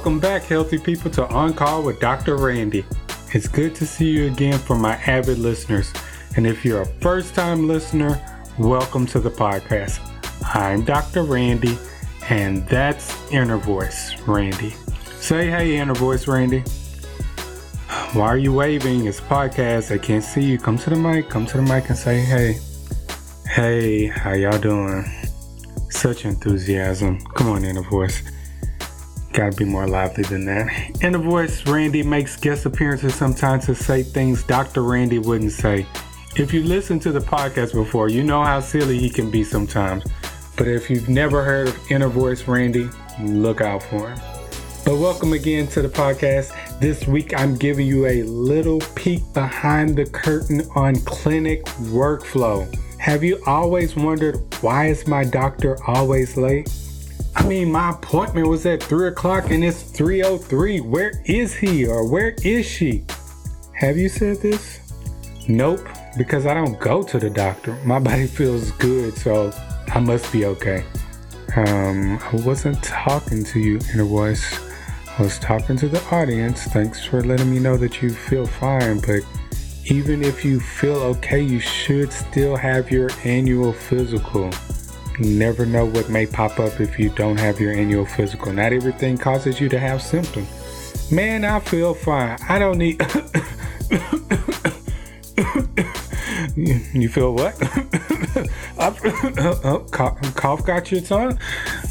Welcome back, healthy people, to On Call with Dr. Randy. It's good to see you again for my avid listeners. And if you're a first time listener, welcome to the podcast. I'm Dr. Randy, and that's Inner Voice Randy. Say hey, Inner Voice Randy. Why are you waving? It's a podcast. I can't see you. Come to the mic. Come to the mic and say hey. Hey, how y'all doing? Such enthusiasm. Come on, Inner Voice. Gotta be more lively than that. Inner Voice Randy makes guest appearances sometimes to say things Dr. Randy wouldn't say. If you listened to the podcast before, you know how silly he can be sometimes. But if you've never heard of Inner Voice Randy, look out for him. But welcome again to the podcast. This week I'm giving you a little peek behind the curtain on clinic workflow. Have you always wondered why is my doctor always late? I mean, my appointment was at 3 o'clock and it's 3.03. Where is he or where is she? Have you said this? Nope, because I don't go to the doctor. My body feels good, so I must be okay. Um, I wasn't talking to you Inner Voice. I was talking to the audience. Thanks for letting me know that you feel fine, but even if you feel okay, you should still have your annual physical. Never know what may pop up if you don't have your annual physical. Not everything causes you to have symptoms. Man, I feel fine. I don't need. you feel what? oh, cough got your tongue?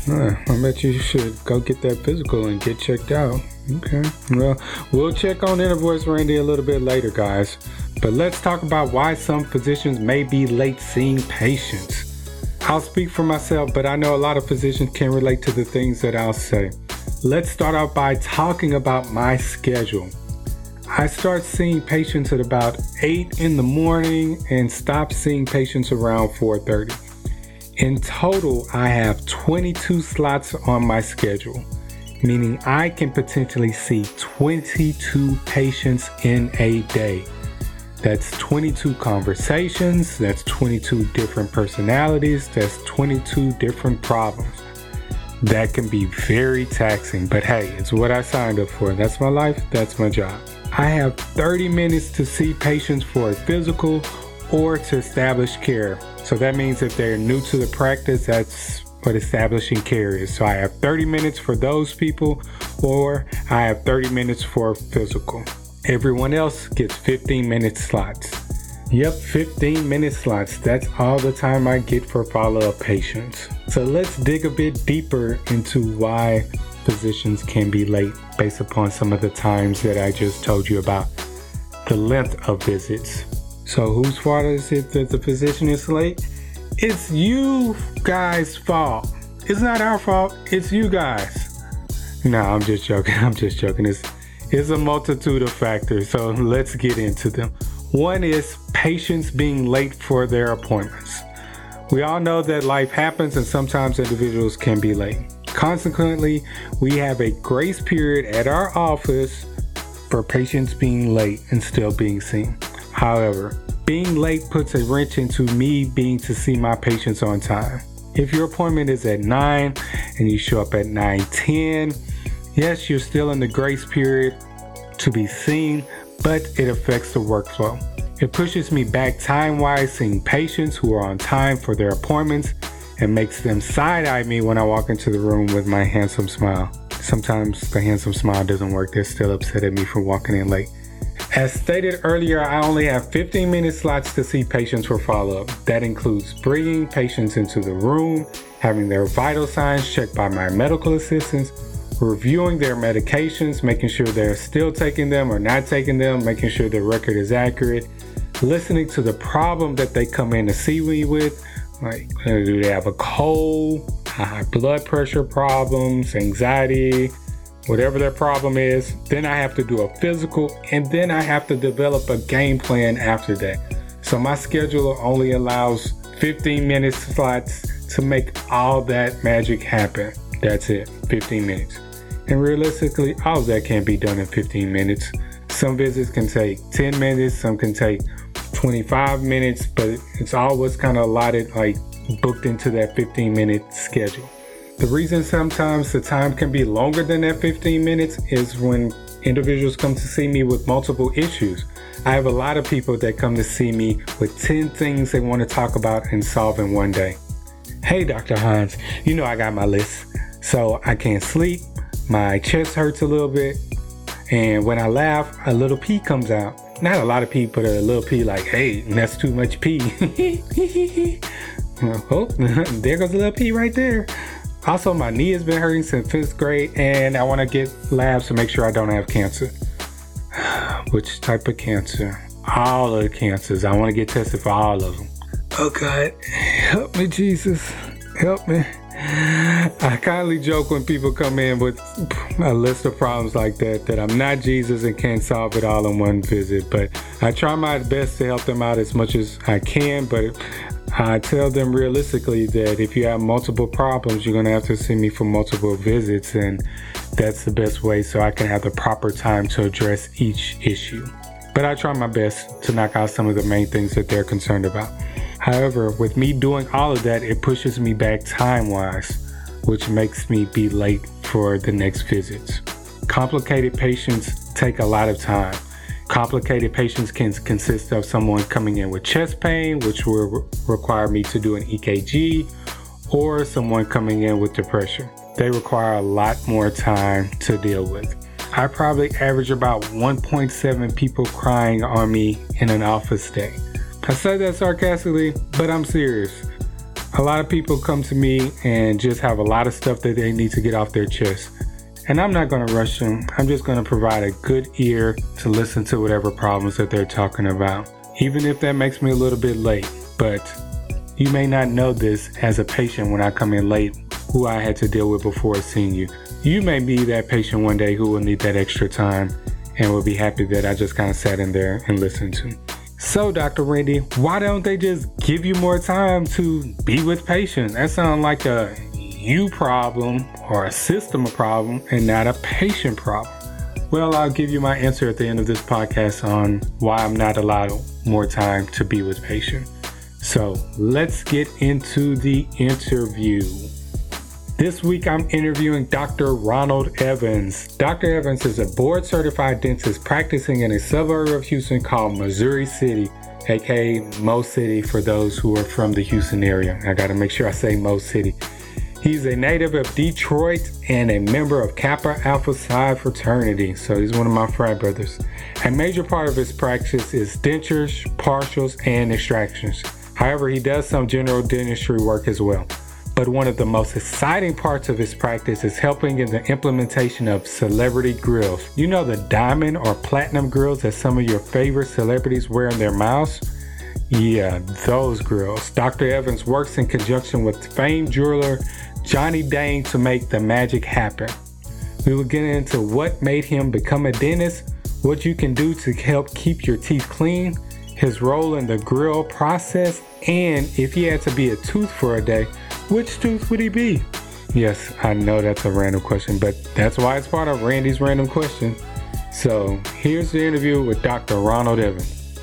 Uh, I bet you should go get that physical and get checked out. Okay. Well, we'll check on Inner Voice Randy a little bit later, guys. But let's talk about why some physicians may be late seeing patients. I'll speak for myself, but I know a lot of physicians can relate to the things that I'll say. Let's start out by talking about my schedule. I start seeing patients at about 8 in the morning and stop seeing patients around 4:30. In total, I have 22 slots on my schedule, meaning I can potentially see 22 patients in a day. That's 22 conversations, that's 22 different personalities, that's 22 different problems. That can be very taxing, but hey, it's what I signed up for. That's my life, that's my job. I have 30 minutes to see patients for a physical or to establish care. So that means if they're new to the practice, that's what establishing care is. So I have 30 minutes for those people, or I have 30 minutes for physical. Everyone else gets 15 minute slots. Yep, 15 minute slots. That's all the time I get for follow up patients. So let's dig a bit deeper into why physicians can be late based upon some of the times that I just told you about. The length of visits. So, whose fault is it that the physician is late? It's you guys' fault. It's not our fault, it's you guys. No, I'm just joking. I'm just joking. It's is a multitude of factors, so let's get into them. One is patients being late for their appointments. We all know that life happens and sometimes individuals can be late. Consequently, we have a grace period at our office for patients being late and still being seen. However, being late puts a wrench into me being to see my patients on time. If your appointment is at 9 and you show up at 9:10, Yes, you're still in the grace period to be seen, but it affects the workflow. It pushes me back time wise, seeing patients who are on time for their appointments and makes them side eye me when I walk into the room with my handsome smile. Sometimes the handsome smile doesn't work, they're still upset at me for walking in late. As stated earlier, I only have 15 minute slots to see patients for follow up. That includes bringing patients into the room, having their vital signs checked by my medical assistants, reviewing their medications, making sure they're still taking them or not taking them, making sure the record is accurate, listening to the problem that they come in to see me with. Like, do they have a cold, high blood pressure problems, anxiety, whatever their problem is? Then I have to do a physical and then I have to develop a game plan after that. So my schedule only allows 15 minute slots to make all that magic happen. That's it, 15 minutes. And realistically, all of that can't be done in 15 minutes. Some visits can take 10 minutes, some can take 25 minutes, but it's always kind of allotted, like booked into that 15 minute schedule. The reason sometimes the time can be longer than that 15 minutes is when individuals come to see me with multiple issues. I have a lot of people that come to see me with 10 things they want to talk about and solve in one day. Hey, Dr. Hans, you know I got my list. So I can't sleep, my chest hurts a little bit, and when I laugh, a little pee comes out. Not a lot of pee, but a little pee like, hey, that's too much pee. Uh, oh, there goes a little pee right there. Also, my knee has been hurting since fifth grade, and I want to get labs to make sure I don't have cancer. Which type of cancer? All of the cancers. I want to get tested for all of them. Oh God, help me, Jesus, help me. I kindly joke when people come in with a list of problems like that that I'm not Jesus and can't solve it all in one visit. But I try my best to help them out as much as I can. But I tell them realistically that if you have multiple problems, you're going to have to see me for multiple visits, and that's the best way so I can have the proper time to address each issue. But I try my best to knock out some of the main things that they're concerned about. However, with me doing all of that, it pushes me back time wise, which makes me be late for the next visits. Complicated patients take a lot of time. Complicated patients can consist of someone coming in with chest pain, which will require me to do an EKG, or someone coming in with depression. They require a lot more time to deal with. I probably average about 1.7 people crying on me in an office day. I say that sarcastically, but I'm serious. A lot of people come to me and just have a lot of stuff that they need to get off their chest. And I'm not going to rush them. I'm just going to provide a good ear to listen to whatever problems that they're talking about, even if that makes me a little bit late. But you may not know this as a patient when I come in late, who I had to deal with before seeing you. You may be that patient one day who will need that extra time and will be happy that I just kind of sat in there and listened to. So, Dr. Randy, why don't they just give you more time to be with patients? That sounds like a you problem or a system problem and not a patient problem. Well, I'll give you my answer at the end of this podcast on why I'm not allowed more time to be with patients. So, let's get into the interview. This week I'm interviewing Dr. Ronald Evans. Dr. Evans is a board certified dentist practicing in a suburb of Houston called Missouri City, aka Mo City for those who are from the Houston area. I gotta make sure I say Mo City. He's a native of Detroit and a member of Kappa Alpha Psi fraternity, so he's one of my frat brothers. A major part of his practice is dentures, partials, and extractions. However, he does some general dentistry work as well. But one of the most exciting parts of his practice is helping in the implementation of celebrity grills. You know the diamond or platinum grills that some of your favorite celebrities wear in their mouths? Yeah, those grills. Dr. Evans works in conjunction with famed jeweler Johnny Dang to make the magic happen. We will get into what made him become a dentist, what you can do to help keep your teeth clean, his role in the grill process, and if he had to be a tooth for a day, which tooth would he be? Yes, I know that's a random question, but that's why it's part of Randy's random question. So here's the interview with Dr. Ronald Evans.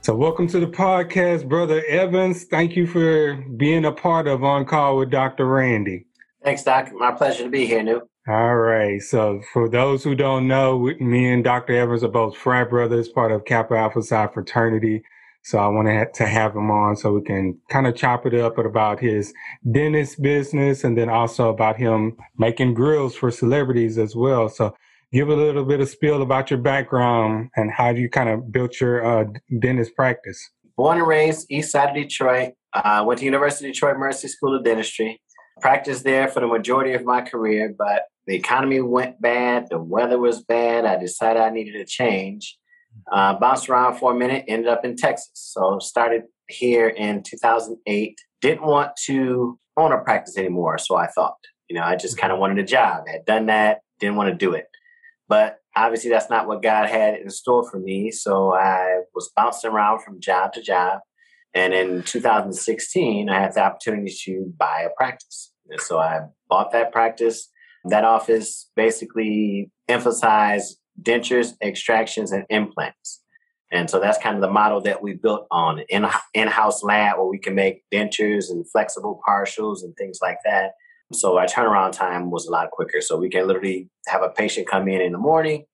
So welcome to the podcast, Brother Evans. Thank you for being a part of On Call with Dr. Randy. Thanks, Doc. My pleasure to be here, New. All right. So for those who don't know, me and Dr. Evans are both frat brothers, part of Kappa Alpha Psi fraternity. So I wanted to have him on so we can kind of chop it up about his dentist business and then also about him making grills for celebrities as well. So give a little bit of spiel about your background and how you kind of built your uh, dentist practice. Born and raised east side of Detroit. Uh, went to University of Detroit Mercy School of Dentistry. Practiced there for the majority of my career, but the economy went bad. The weather was bad. I decided I needed a change. Uh, bounced around for a minute, ended up in Texas. So started here in 2008. Didn't want to own a practice anymore, so I thought. You know, I just kind of wanted a job. Had done that, didn't want to do it. But obviously, that's not what God had in store for me. So I was bouncing around from job to job. And in 2016, I had the opportunity to buy a practice. And so I bought that practice. That office basically emphasized dentures, extractions, and implants. And so that's kind of the model that we built on in in-house lab where we can make dentures and flexible partials and things like that. So our turnaround time was a lot quicker. So we can literally have a patient come in in the morning,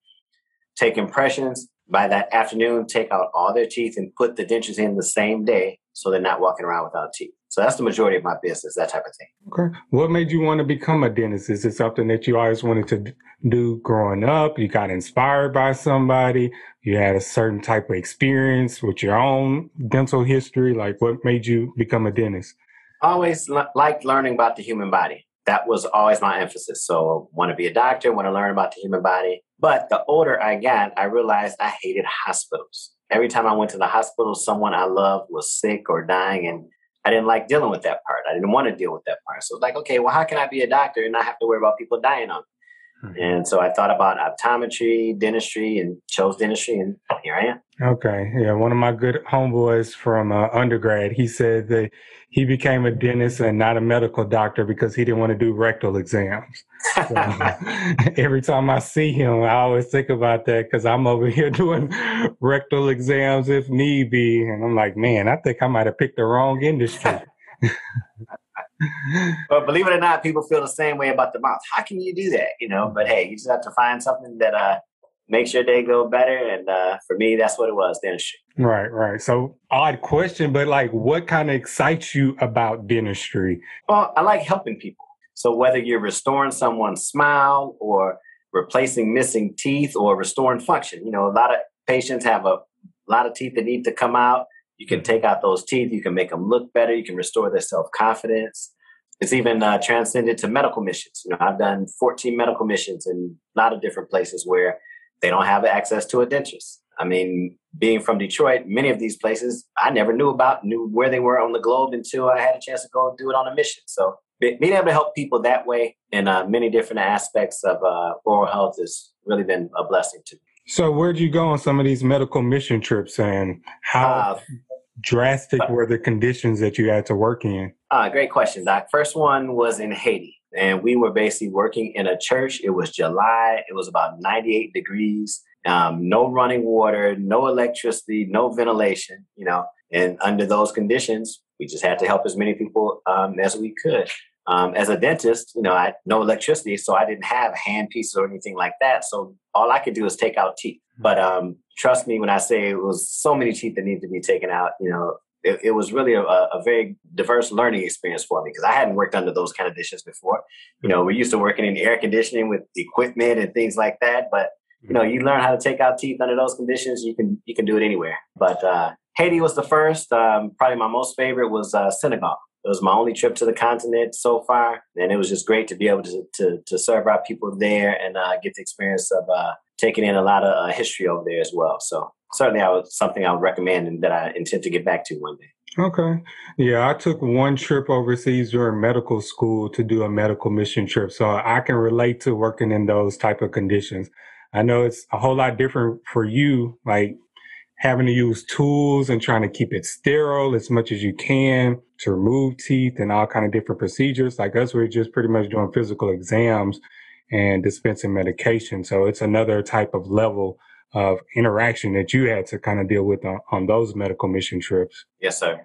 take impressions. By that afternoon, take out all their teeth and put the dentures in the same day so they're not walking around without teeth. So that's the majority of my business, that type of thing. Okay. What made you want to become a dentist? Is it something that you always wanted to do growing up? You got inspired by somebody? You had a certain type of experience with your own dental history? Like what made you become a dentist? Always l- liked learning about the human body. That was always my emphasis. So want to be a doctor, want to learn about the human body. But the older I got, I realized I hated hospitals. Every time I went to the hospital, someone I loved was sick or dying, and I didn't like dealing with that part. I didn't want to deal with that part. So it's like, okay, well, how can I be a doctor and not have to worry about people dying on me? Mm-hmm. And so I thought about optometry, dentistry, and chose dentistry, and here I am. Okay, yeah, one of my good homeboys from uh, undergrad, he said that he became a dentist and not a medical doctor because he didn't want to do rectal exams. So, every time I see him, I always think about that because I'm over here doing rectal exams if need be, and I'm like, man, I think I might have picked the wrong industry. But believe it or not, people feel the same way about the mouth. How can you do that? You know, but hey, you just have to find something that uh makes your day go better. And uh, for me, that's what it was, dentistry. Right, right. So odd question, but like what kind of excites you about dentistry? Well, I like helping people. So whether you're restoring someone's smile or replacing missing teeth or restoring function, you know, a lot of patients have a lot of teeth that need to come out. You can take out those teeth. You can make them look better. You can restore their self confidence. It's even uh, transcended to medical missions. You know, I've done 14 medical missions in a lot of different places where they don't have access to a dentist. I mean, being from Detroit, many of these places I never knew about, knew where they were on the globe until I had a chance to go do it on a mission. So being able to help people that way in uh, many different aspects of uh, oral health has really been a blessing to me. So where'd you go on some of these medical mission trips and how uh, drastic were the conditions that you had to work in? Uh, great question, Doc. First one was in Haiti, and we were basically working in a church. It was July. It was about 98 degrees. Um, no running water, no electricity, no ventilation. You know, and under those conditions, we just had to help as many people um, as we could. Um, as a dentist, you know, I no electricity, so I didn't have hand pieces or anything like that. So all I could do is take out teeth. But um, trust me when I say it was so many teeth that needed to be taken out. You know, it, it was really a, a, very diverse learning experience for me because I hadn't worked under those kind of conditions before. You know, we're used to working in air conditioning with equipment and things like that, but you know, you learn how to take out teeth under those conditions. You can you can do it anywhere. But uh, Haiti was the first. Um, probably my most favorite was uh, Senegal. It was my only trip to the continent so far, and it was just great to be able to to, to serve our people there and uh, get the experience of uh, taking in a lot of uh, history over there as well. So certainly, I was something I would recommend and that I intend to get back to one day. Okay. Yeah, I took one trip overseas during medical school to do a medical mission trip, so I can relate to working in those type of conditions. I know it's a whole lot different for you, like having to use tools and trying to keep it sterile as much as you can to remove teeth and all kind of different procedures. Like us, we're just pretty much doing physical exams and dispensing medication. So it's another type of level of interaction that you had to kind of deal with on, on those medical mission trips. Yes, sir.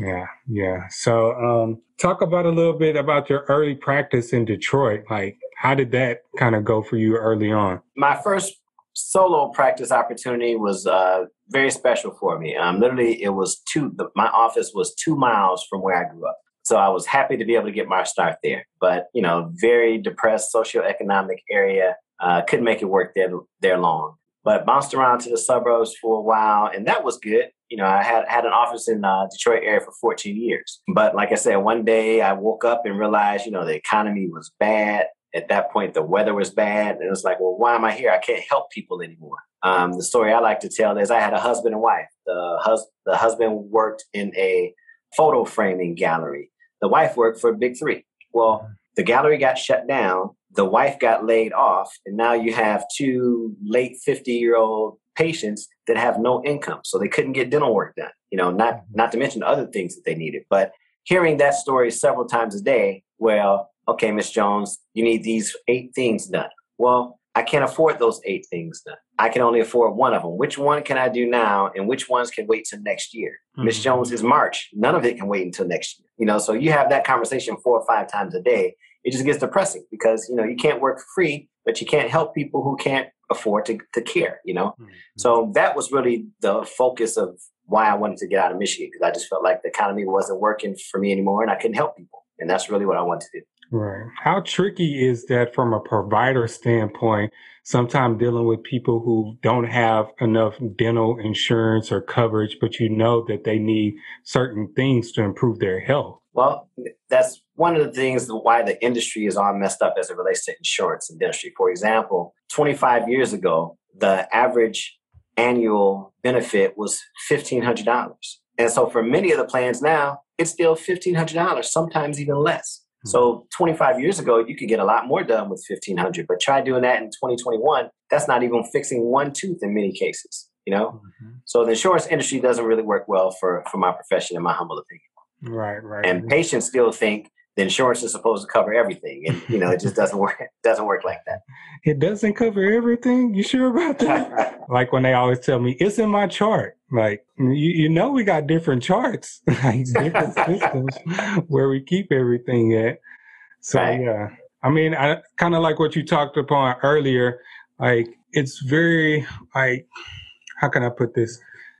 Yeah, yeah. So um, talk about a little bit about your early practice in Detroit. Like, how did that kind of go for you early on? My first solo practice opportunity was uh, very special for me. Um, literally, it was two. The, my office was two miles from where I grew up, so I was happy to be able to get my start there. But you know, very depressed socioeconomic area. Uh, couldn't make it work there there long. But bounced around to the suburbs for a while, and that was good. You know, I had had an office in uh, Detroit area for 14 years. But like I said, one day I woke up and realized, you know, the economy was bad at that point the weather was bad and it was like well why am i here i can't help people anymore um, the story i like to tell is i had a husband and wife the, hus- the husband worked in a photo framing gallery the wife worked for big three. Well the gallery got shut down the wife got laid off and now you have two late 50 year old patients that have no income so they couldn't get dental work done you know not mm-hmm. not to mention other things that they needed. But hearing that story several times a day well okay, Miss Jones, you need these eight things done. Well, I can't afford those eight things now. I can only afford one of them. Which one can I do now and which ones can wait till next year? Miss mm-hmm. Jones is March. None of it can wait until next year. You know, so you have that conversation four or five times a day. It just gets depressing because, you know, you can't work for free, but you can't help people who can't afford to, to care, you know? Mm-hmm. So that was really the focus of why I wanted to get out of Michigan because I just felt like the economy wasn't working for me anymore and I couldn't help people. And that's really what I wanted to do. Right. How tricky is that from a provider standpoint? Sometimes dealing with people who don't have enough dental insurance or coverage, but you know that they need certain things to improve their health. Well, that's one of the things why the industry is all messed up as it relates to insurance and dentistry. For example, 25 years ago, the average annual benefit was $1,500. And so for many of the plans now, it's still $1,500, sometimes even less. So 25 years ago, you could get a lot more done with 1500, but try doing that in 2021. That's not even fixing one tooth in many cases, you know? Mm-hmm. So the insurance industry doesn't really work well for, for my profession, in my humble opinion. Right, right. And patients still think the insurance is supposed to cover everything and you know it just doesn't work it doesn't work like that it doesn't cover everything you sure about that like when they always tell me it's in my chart like you, you know we got different charts like different systems where we keep everything at. So right. yeah. I mean i kind of like what you talked upon earlier like it's very like how can i put this?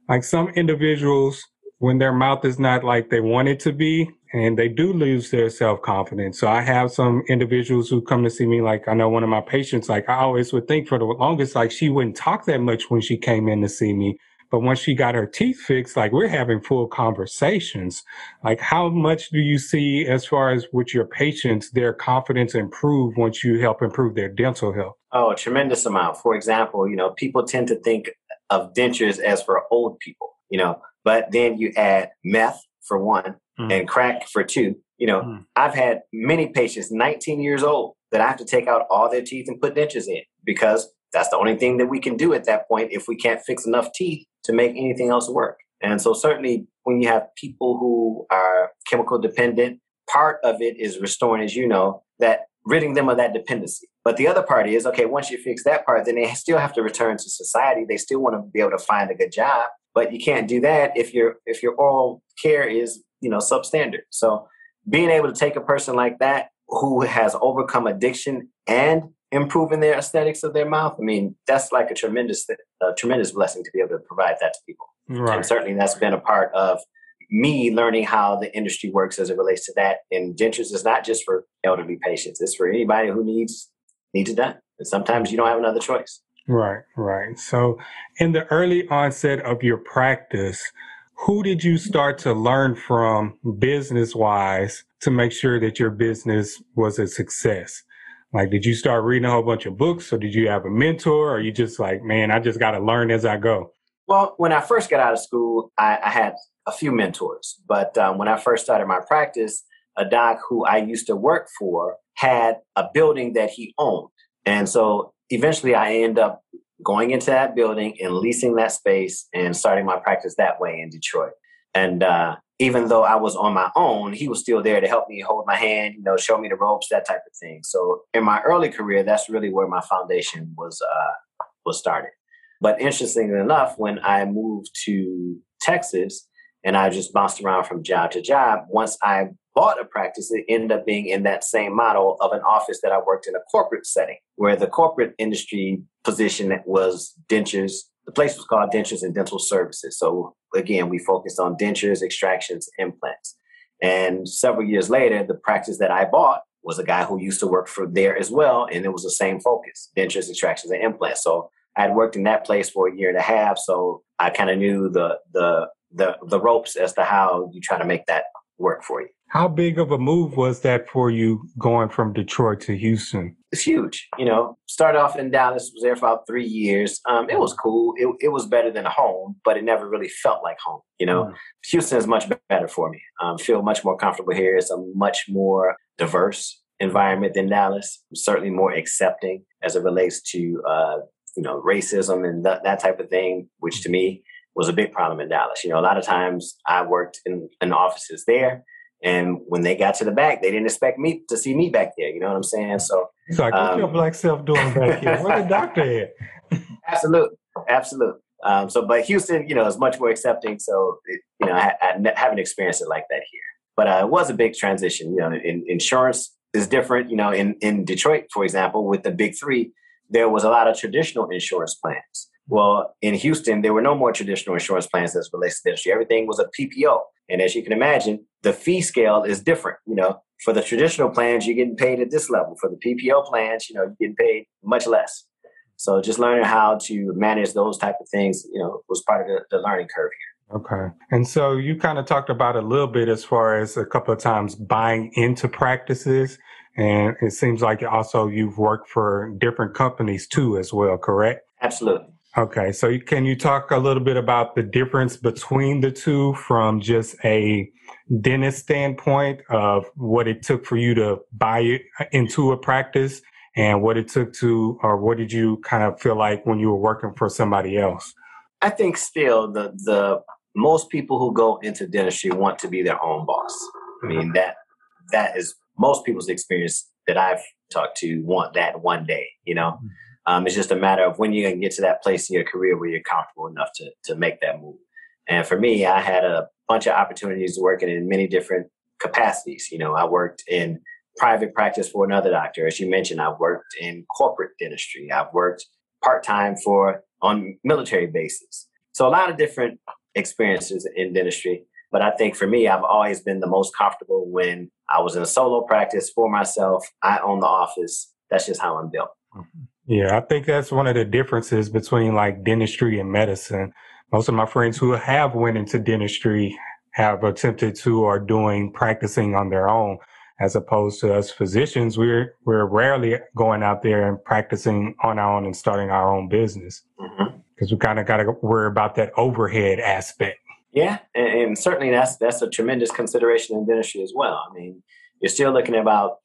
Like some individuals when their mouth is not like they want it to be and they do lose their self-confidence. So i have some individuals who come to see me like i know one of my patients like i always would think for the longest like she wouldn't talk that much when she came in to see me but once she got her teeth fixed like we're having full conversations like how much do you see as far as with your patients their confidence improve once you help improve their dental health oh a tremendous amount for example you know people tend to think of dentures as for old people you know but then you add meth for one mm. and crack for two. You know, mm. I've had many patients, 19 years old, that I have to take out all their teeth and put dentures in because that's the only thing that we can do at that point if we can't fix enough teeth to make anything else work. And so, certainly, when you have people who are chemical dependent, part of it is restoring, as you know, that ridding them of that dependency. But the other part is okay, once you fix that part, then they still have to return to society. They still want to be able to find a good job but you can't do that if your if your oral care is you know substandard so being able to take a person like that who has overcome addiction and improving their aesthetics of their mouth i mean that's like a tremendous a tremendous blessing to be able to provide that to people right. and certainly that's been a part of me learning how the industry works as it relates to that and dentures is not just for elderly patients it's for anybody who needs needs it done and sometimes you don't have another choice Right, right. So, in the early onset of your practice, who did you start to learn from business wise to make sure that your business was a success? Like, did you start reading a whole bunch of books or did you have a mentor or you just like, man, I just got to learn as I go? Well, when I first got out of school, I, I had a few mentors. But um, when I first started my practice, a doc who I used to work for had a building that he owned. And so eventually I end up going into that building and leasing that space and starting my practice that way in Detroit. And uh, even though I was on my own, he was still there to help me hold my hand, you know, show me the ropes, that type of thing. So in my early career, that's really where my foundation was uh, was started. But interestingly enough, when I moved to Texas and I just bounced around from job to job, once I bought a practice, it ended up being in that same model of an office that I worked in a corporate setting, where the corporate industry position was dentures. The place was called Dentures and Dental Services. So again, we focused on dentures, extractions, implants. And several years later, the practice that I bought was a guy who used to work for there as well, and it was the same focus: dentures, extractions, and implants. So I had worked in that place for a year and a half, so I kind of knew the the the the ropes as to how you try to make that work for you. How big of a move was that for you going from Detroit to Houston? It's huge. You know, started off in Dallas, was there for about three years. Um, it was cool. It, it was better than home, but it never really felt like home. You know, mm. Houston is much better for me. Um, feel much more comfortable here. It's a much more diverse environment than Dallas. Certainly more accepting as it relates to uh, you know racism and that, that type of thing, which to me was a big problem in Dallas. You know, a lot of times I worked in, in offices there And when they got to the back, they didn't expect me to see me back there. You know what I'm saying? So it's like, um, your black self doing back here? Where the doctor at? absolutely, absolutely. Um, so, but Houston, you know, is much more accepting. So, it, you know, I, I, haven't experienced it like that here. But uh, it was a big transition. You know, in, insurance is different. You know, in in Detroit, for example, with the big three, there was a lot of traditional insurance plans. Well, in Houston, there were no more traditional insurance plans as relates to the industry. Everything was a PPO. And as you can imagine, the fee scale is different. You know, for the traditional plans, you're getting paid at this level. For the PPO plans, you know, you're getting paid much less. So just learning how to manage those type of things, you know, was part of the, the learning curve here. Okay. And so you kind of talked about a little bit as far as a couple of times buying into practices. And it seems like also you've worked for different companies too, as well, correct? Absolutely. Okay, so can you talk a little bit about the difference between the two from just a dentist standpoint of what it took for you to buy it into a practice and what it took to, or what did you kind of feel like when you were working for somebody else? I think still the the most people who go into dentistry want to be their own boss. I mean that that is most people's experience that I've talked to want that one day. You know. Mm-hmm um, it's just a matter of when you're going to get to that place in your career where you're comfortable enough to to make that move. And for me, I had a bunch of opportunities working in many different capacities. You know, I worked in private practice for another doctor. As you mentioned, I've worked in corporate dentistry. I've worked part time for on military bases. So a lot of different experiences in dentistry. But I think for me, I've always been the most comfortable when I was in a solo practice for myself. I own the office. That's just how I'm built. Mm-hmm. Yeah, I think that's one of the differences between like dentistry and medicine. Most of my friends who have went into dentistry have attempted to or doing practicing on their own as opposed to us physicians we're we're rarely going out there and practicing on our own and starting our own business because mm-hmm. we kind of got to worry about that overhead aspect yeah and, and, certainly that's that's a tremendous consideration in dentistry as well i mean you're still looking at about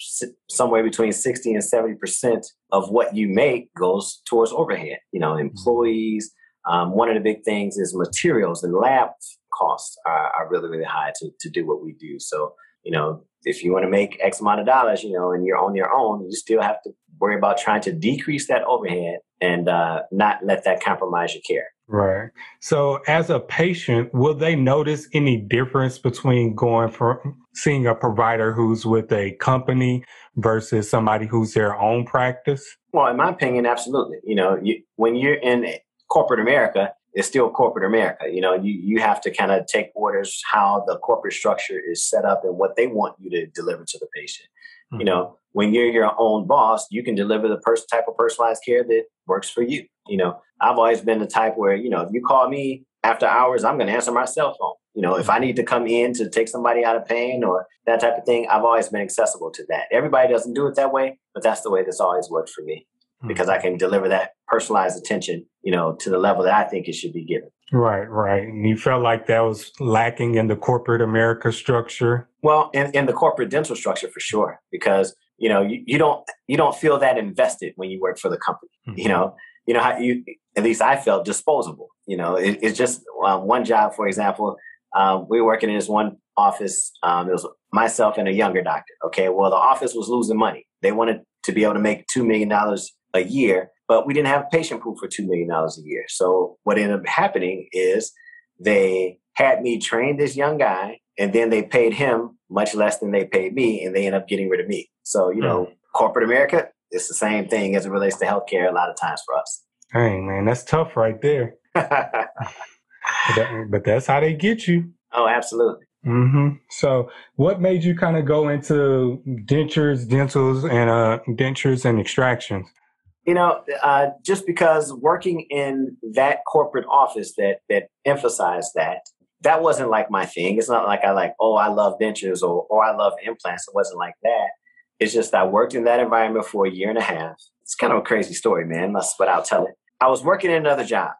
somewhere between 60 and 70 percent of what you make goes towards overhead you know mm-hmm. employees. Um, one of the big things is materials and lab costs are, are really really high to, to do what we do. So you know if you want to make x amount of dollars you know and you're on your own you still have to worry about trying to decrease that overhead and uh, not let that compromise your care Right. So, as a patient, will they notice any difference between going from seeing a provider who's with a company versus somebody who's their own practice? Well, in my opinion, absolutely. You know, you, when you're in corporate America, it's still corporate America. You know, you, you have to kind of take orders how the corporate structure is set up and what they want you to deliver to the patient. Mm-hmm. You know, when you're your own boss, you can deliver the person type of personalized care that works for you. You know, I've always been the type where, you know, if you call me after hours, I'm going to answer my cell phone. You know, if I need to come in to take somebody out of pain or that type of thing, I've always been accessible to that. Everybody doesn't do it that way, but that's the way that's always worked for me mm-hmm. because I can deliver that personalized attention, you know, to the level that I think it should be given. Right, right. And you felt like that was lacking in the corporate America structure? Well, in, in the corporate dental structure for sure, because you know you, you don't you don't feel that invested when you work for the company. Mm-hmm. You know, you know how you at least I felt disposable. You know, it, it's just um, one job, for example. Um, we were working in this one office. Um, it was myself and a younger doctor. Okay, well, the office was losing money. They wanted to be able to make two million dollars a year, but we didn't have a patient pool for two million dollars a year. So what ended up happening is they had me train this young guy, and then they paid him much less than they paid me, and they ended up getting rid of me. So you mm. know, corporate America, it's the same thing as it relates to healthcare a lot of times for us. Dang, man, that's tough right there. but, that, but, that's how they get you. Oh, absolutely. Mm-hmm. So, what made you kind of go into dentures, dentals, and uh, dentures and extractions? You know, uh, just because working in that corporate office that that emphasized that, that wasn't like my thing. It's not like I like, oh, I love dentures or or I love implants. It wasn't like that. It's just I worked in that environment for a year and a half. It's kind of a crazy story, man. That's what I'll tell it. I was working in another job,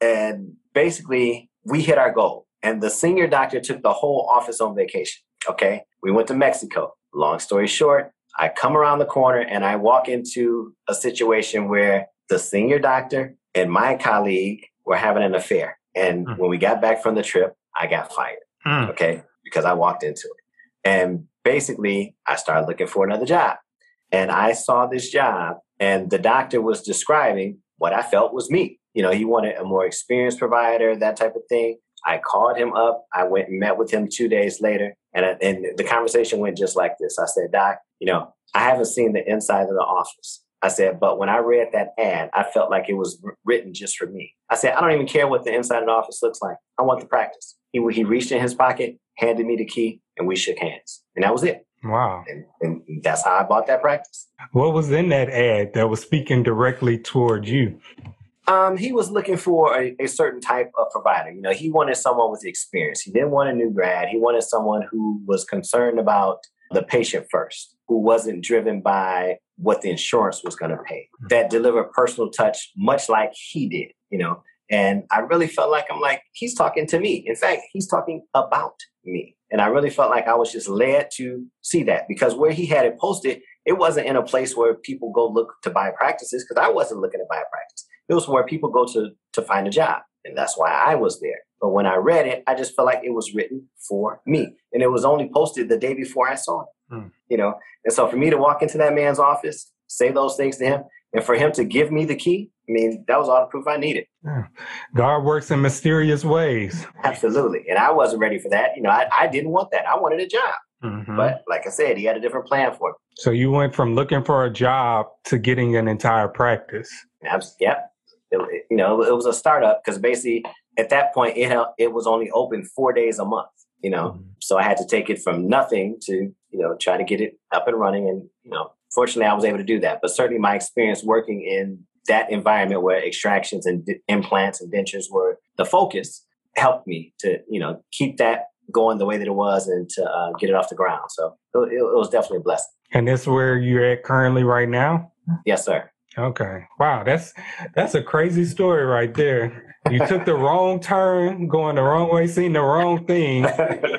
and basically we hit our goal. And the senior doctor took the whole office on vacation. Okay, we went to Mexico. Long story short, I come around the corner and I walk into a situation where the senior doctor and my colleague were having an affair. And mm. when we got back from the trip, I got fired. Mm. Okay, because I walked into it. And basically, I started looking for another job. And I saw this job, and the doctor was describing what I felt was me. You know, he wanted a more experienced provider, that type of thing. I called him up. I went and met with him two days later, and and the conversation went just like this. I said, "Doc, you know, I haven't seen the inside of the office. I said, but when I read that ad, I felt like it was written just for me. I said, I don't even care what the inside of the office looks like. I want the practice. He, he reached in his pocket, handed me the key, and we shook hands. And that was it. Wow. And, and that's how I bought that practice. What was in that ad that was speaking directly toward you? Um, he was looking for a, a, certain type of provider. You know, he wanted someone with experience. He didn't want a new grad. He wanted someone who was concerned about the patient first, who wasn't driven by what the insurance was going to pay, hmm. that delivered personal touch, much like he did, you know. And I really felt like I'm like, he's talking to me. In fact, he's talking about me. And I really felt like I was just led to see that because where he had it posted, it wasn't in a place where people go look to buy practices because I wasn't looking to buy a practice. It was where people go to to find a job. And that's why I was there. But when I read it, I just felt like it was written for me. And it was only posted the day before I saw it. Hmm. You know, and so for me to walk into that man's office, say those things to him, and for him to give me the key, I mean, that was all the proof I needed. Yeah. God works in mysterious ways. Absolutely. And I wasn't ready for that. You know, I, I didn't want that. I wanted a job. Mm-hmm. But like I said, he had a different plan for me. So you went from looking for a job to getting an entire practice. Yep. It, you know, it was a startup because basically at that point it it was only open four days a month. You know, mm-hmm. so I had to take it from nothing to you know, try to get it up and running. And, you know, fortunately, I was able to do that. But certainly my experience working in that environment where extractions and d- implants and dentures were the focus helped me to, you know, keep that going the way that it was and to uh, get it off the ground. So it, it was definitely a blessing. And this where you're at currently right now? Yes, sir. Okay. Wow, that's that's a crazy story right there. You took the wrong turn, going the wrong way, seeing the wrong thing,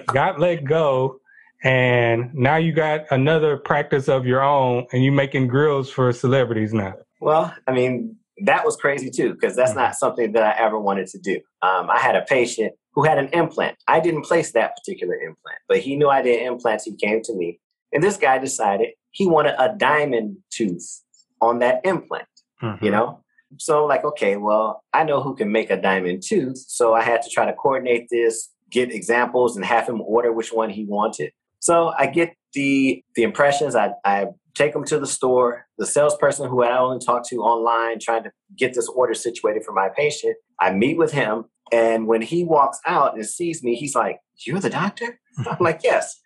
got let go, and now you got another practice of your own and you're making grills for celebrities now well i mean that was crazy too because that's mm-hmm. not something that i ever wanted to do um, i had a patient who had an implant i didn't place that particular implant but he knew i did implants he came to me and this guy decided he wanted a diamond tooth on that implant mm-hmm. you know so like okay well i know who can make a diamond tooth so i had to try to coordinate this get examples and have him order which one he wanted so I get the the impressions. I, I take them to the store. The salesperson who I only talked to online, trying to get this order situated for my patient. I meet with him, and when he walks out and sees me, he's like, "You're the doctor?" I'm like, "Yes."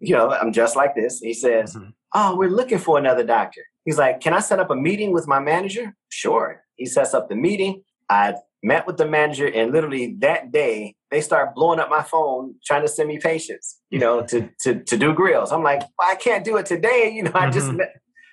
You know, I'm just like this. He says, mm-hmm. "Oh, we're looking for another doctor." He's like, "Can I set up a meeting with my manager?" Sure. He sets up the meeting. I met with the manager, and literally that day, they start blowing up my phone trying to send me patients, you know, to to to do grills. I'm like, well, I can't do it today. You know, I just mm-hmm.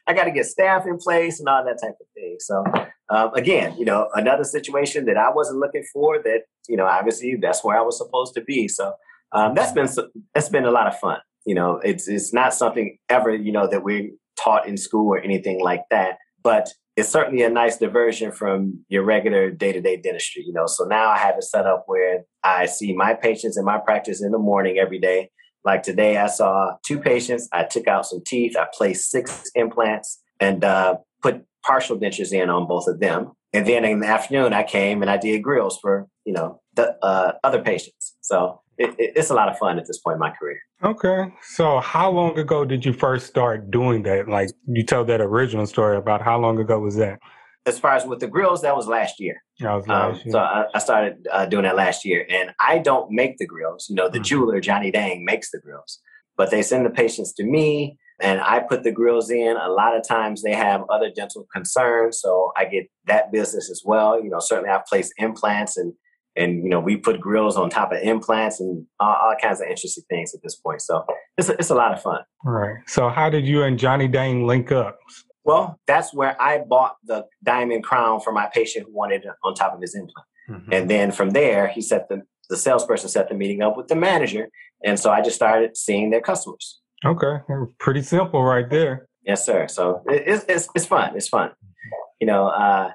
I got to get staff in place and all that type of thing. So um, again, you know, another situation that I wasn't looking for. That you know, obviously that's where I was supposed to be. So um, that's been that's been a lot of fun. You know, it's it's not something ever you know that we're taught in school or anything like that. But it's certainly a nice diversion from your regular day-to-day dentistry you know? So now i have it set up where i see my patients in my practice in the morning every day. Like today i saw two patients. I took out some teeth. I placed six implants and uh, put partial dentures in on both of them. And then in the afternoon i came and i did grills for you know the uh, other patients. So it, it's a lot of fun at this point in my career. Okay. So how long ago did you first start doing that? Like you tell that original story about how long ago was that? As far as with the grills, that was last year. That was last um, year. So I, I started uh, doing that last year, and I don't make the grills. You know, the mm-hmm. jeweler Johnny Dang makes the grills, but they send the patients to me, and I put the grills in. A lot of times they have other dental concerns, so I get that business as well. You know, certainly I've placed implants and and you know we put grills on top of implants and all, all, kinds of interesting things at this point. So it's a, it's a lot of fun. Right. So how did you and johnny dang link up? Well that's where i bought the diamond crown for my patient who wanted it on top of his implant. Mm-hmm. and then from there he set the the salesperson set the meeting up with the manager. And so i just started seeing their customers. Okay. Pretty simple right there. Yes sir. So it, it's, it's, it's fun. It's fun. You know uh,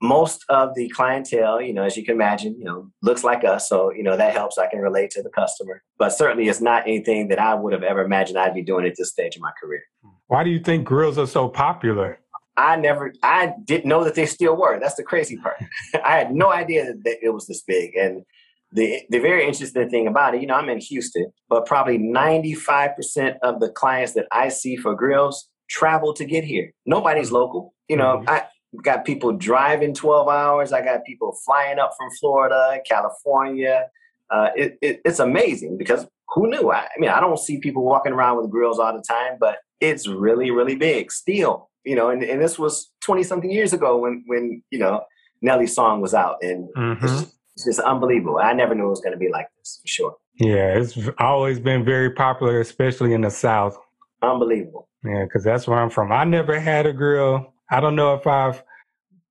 most of the clientele, you know, as you can imagine, you know, looks like us. So, you know, that helps. I can relate to the customer. But certainly it's not anything that I would have ever imagined I'd be doing at this stage of my career. Why do you think grills are so popular? I never, I didn't know that they still were. That's the crazy part. I had no idea that it was this big. And the, the very interesting thing about it, you know, I'm in Houston, but probably 95% of the clients that I see for grills travel to get here. Nobody's local. You know, mm-hmm. I got people driving 12 hours. I got people flying up from Florida, California. Uh, it, it, it's amazing because who knew? I, I, mean, I don't see people walking around with grills all the time, but it's really, really big still. You know, and, and this was 20 something years ago when, when, you know, Nelly's song was out. And mm-hmm. it's, just, it's just unbelievable. I never knew it was going to be like this for sure. Yeah, it's always been very popular, especially in the South. Unbelievable. Yeah, because that's where I'm from. I never had a grill. I don't know if I've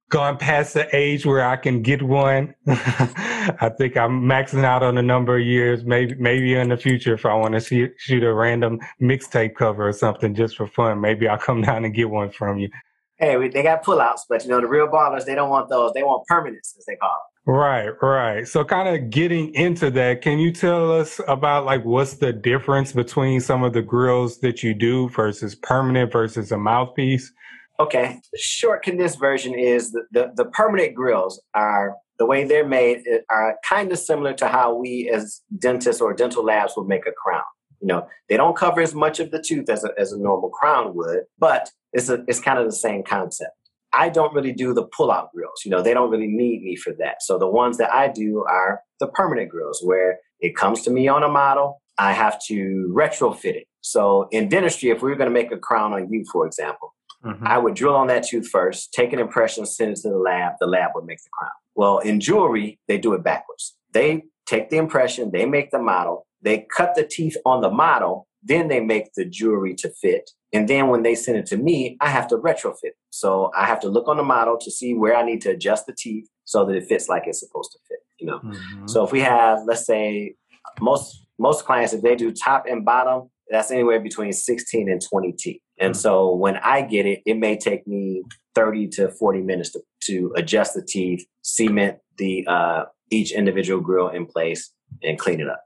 gone past the age where I can get one. I think I'm maxing out on a number of years. Maybe maybe in the future, if I want to see, shoot a random mixtape cover or something just for fun, maybe I'll come down and get one from you. Hey, they got pullouts, but you know the real ballers they don't want those. They want permanents, as they call it. Right, right. So kind of getting into that, can you tell us about like what's the difference between some of the grills that you do versus permanent versus a mouthpiece? Okay. Short condensed version is the, the, the permanent grills are the way they're made uh, are kind of similar to how we as dentists or dental labs would make a crown. You know, they don't cover as much of the tooth as a, as a normal crown would, but it's a, it's kind of the same concept. I don't really do the pull-out grills. You know, they don't really need me for that. So the ones that I do are the permanent grills, where it comes to me on a model. I have to retrofit it. So in dentistry, if we were going to make a crown on you, for example, mm-hmm. I would drill on that tooth first, take an impression, send it to the lab. The lab would make the crown. Well, in jewelry, they do it backwards. They take the impression, they make the model, they cut the teeth on the model, then they make the jewelry to fit. And then when they send it to me, I have to retrofit. So I have to look on the model to see where I need to adjust the teeth so that it fits like it's supposed to fit. You know. Mm-hmm. So if we have, let's say, most most clients, if they do top and bottom, that's anywhere between 16 and 20 teeth. And mm-hmm. so when I get it, it may take me 30 to 40 minutes to, to adjust the teeth, cement the uh, each individual grill in place, and clean it up.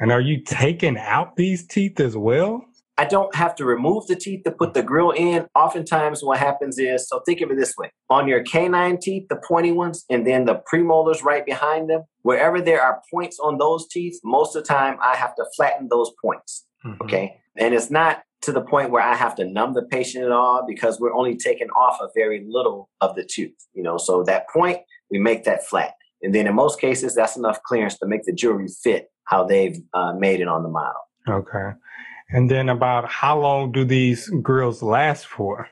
And are you taking out these teeth as well? I don't have to remove the teeth to put the grill in. Oftentimes, what happens is so think of it this way on your canine teeth, the pointy ones, and then the premolars right behind them, wherever there are points on those teeth, most of the time I have to flatten those points. Mm-hmm. Okay. And it's not to the point where I have to numb the patient at all because we're only taking off a very little of the tooth, you know. So that point, we make that flat. And then in most cases, that's enough clearance to make the jewelry fit how they've uh, made it on the model. Okay. And then about how long do these grills last for?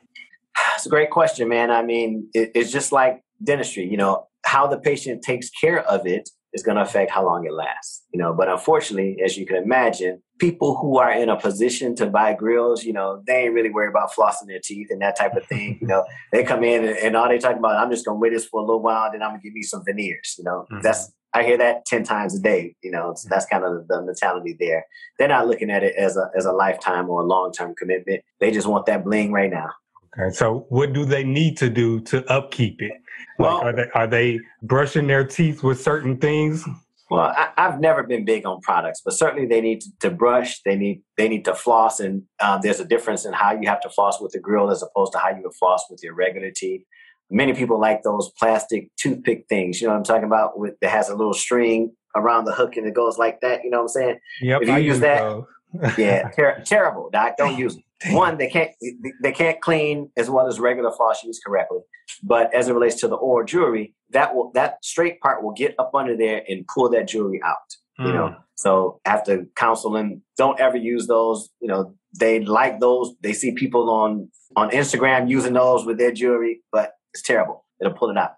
It's a great question, man. I mean, it, it's just like dentistry, you know, how the patient takes care of it is going to affect how long it lasts, you know. But unfortunately, as you can imagine, people who are in a position to buy grills, you know, they ain't really worried about flossing their teeth and that type of thing. you know, they come in and, and all they talk about, I'm just going to wear this for a little while, then I'm going to give me some veneers. You know, mm-hmm. that's I hear that 10 times a day. You know, so that's kind of the mentality there. They're not looking at it as a, as a lifetime or a long term commitment. They just want that bling right now. Okay. So what do they need to do to upkeep it? Like, are they, are they brushing their teeth with certain things? Well, I, have never been big on products, but certainly they need to, to brush. They need they need to floss, and uh, there's a difference in how you have to floss with the grill as opposed to how you would floss with your regular teeth many people like those plastic toothpick things. You know what I'm talking about? With that has a little string around the hook and it goes like that. You know what I'm saying? Yep. If you I use that, yeah, ter- terrible, doc. Don't use them. One, they can't they can't clean as well as regular floss used correctly. But as it relates to the oral jewelry, that will that straight part will get up under there and pull that jewelry out. Mm. You know, hmm. so after counseling, don't ever use those. You know, they like those. They see people on on Instagram using those with their jewelry, but it's terrible. It'll pull it out.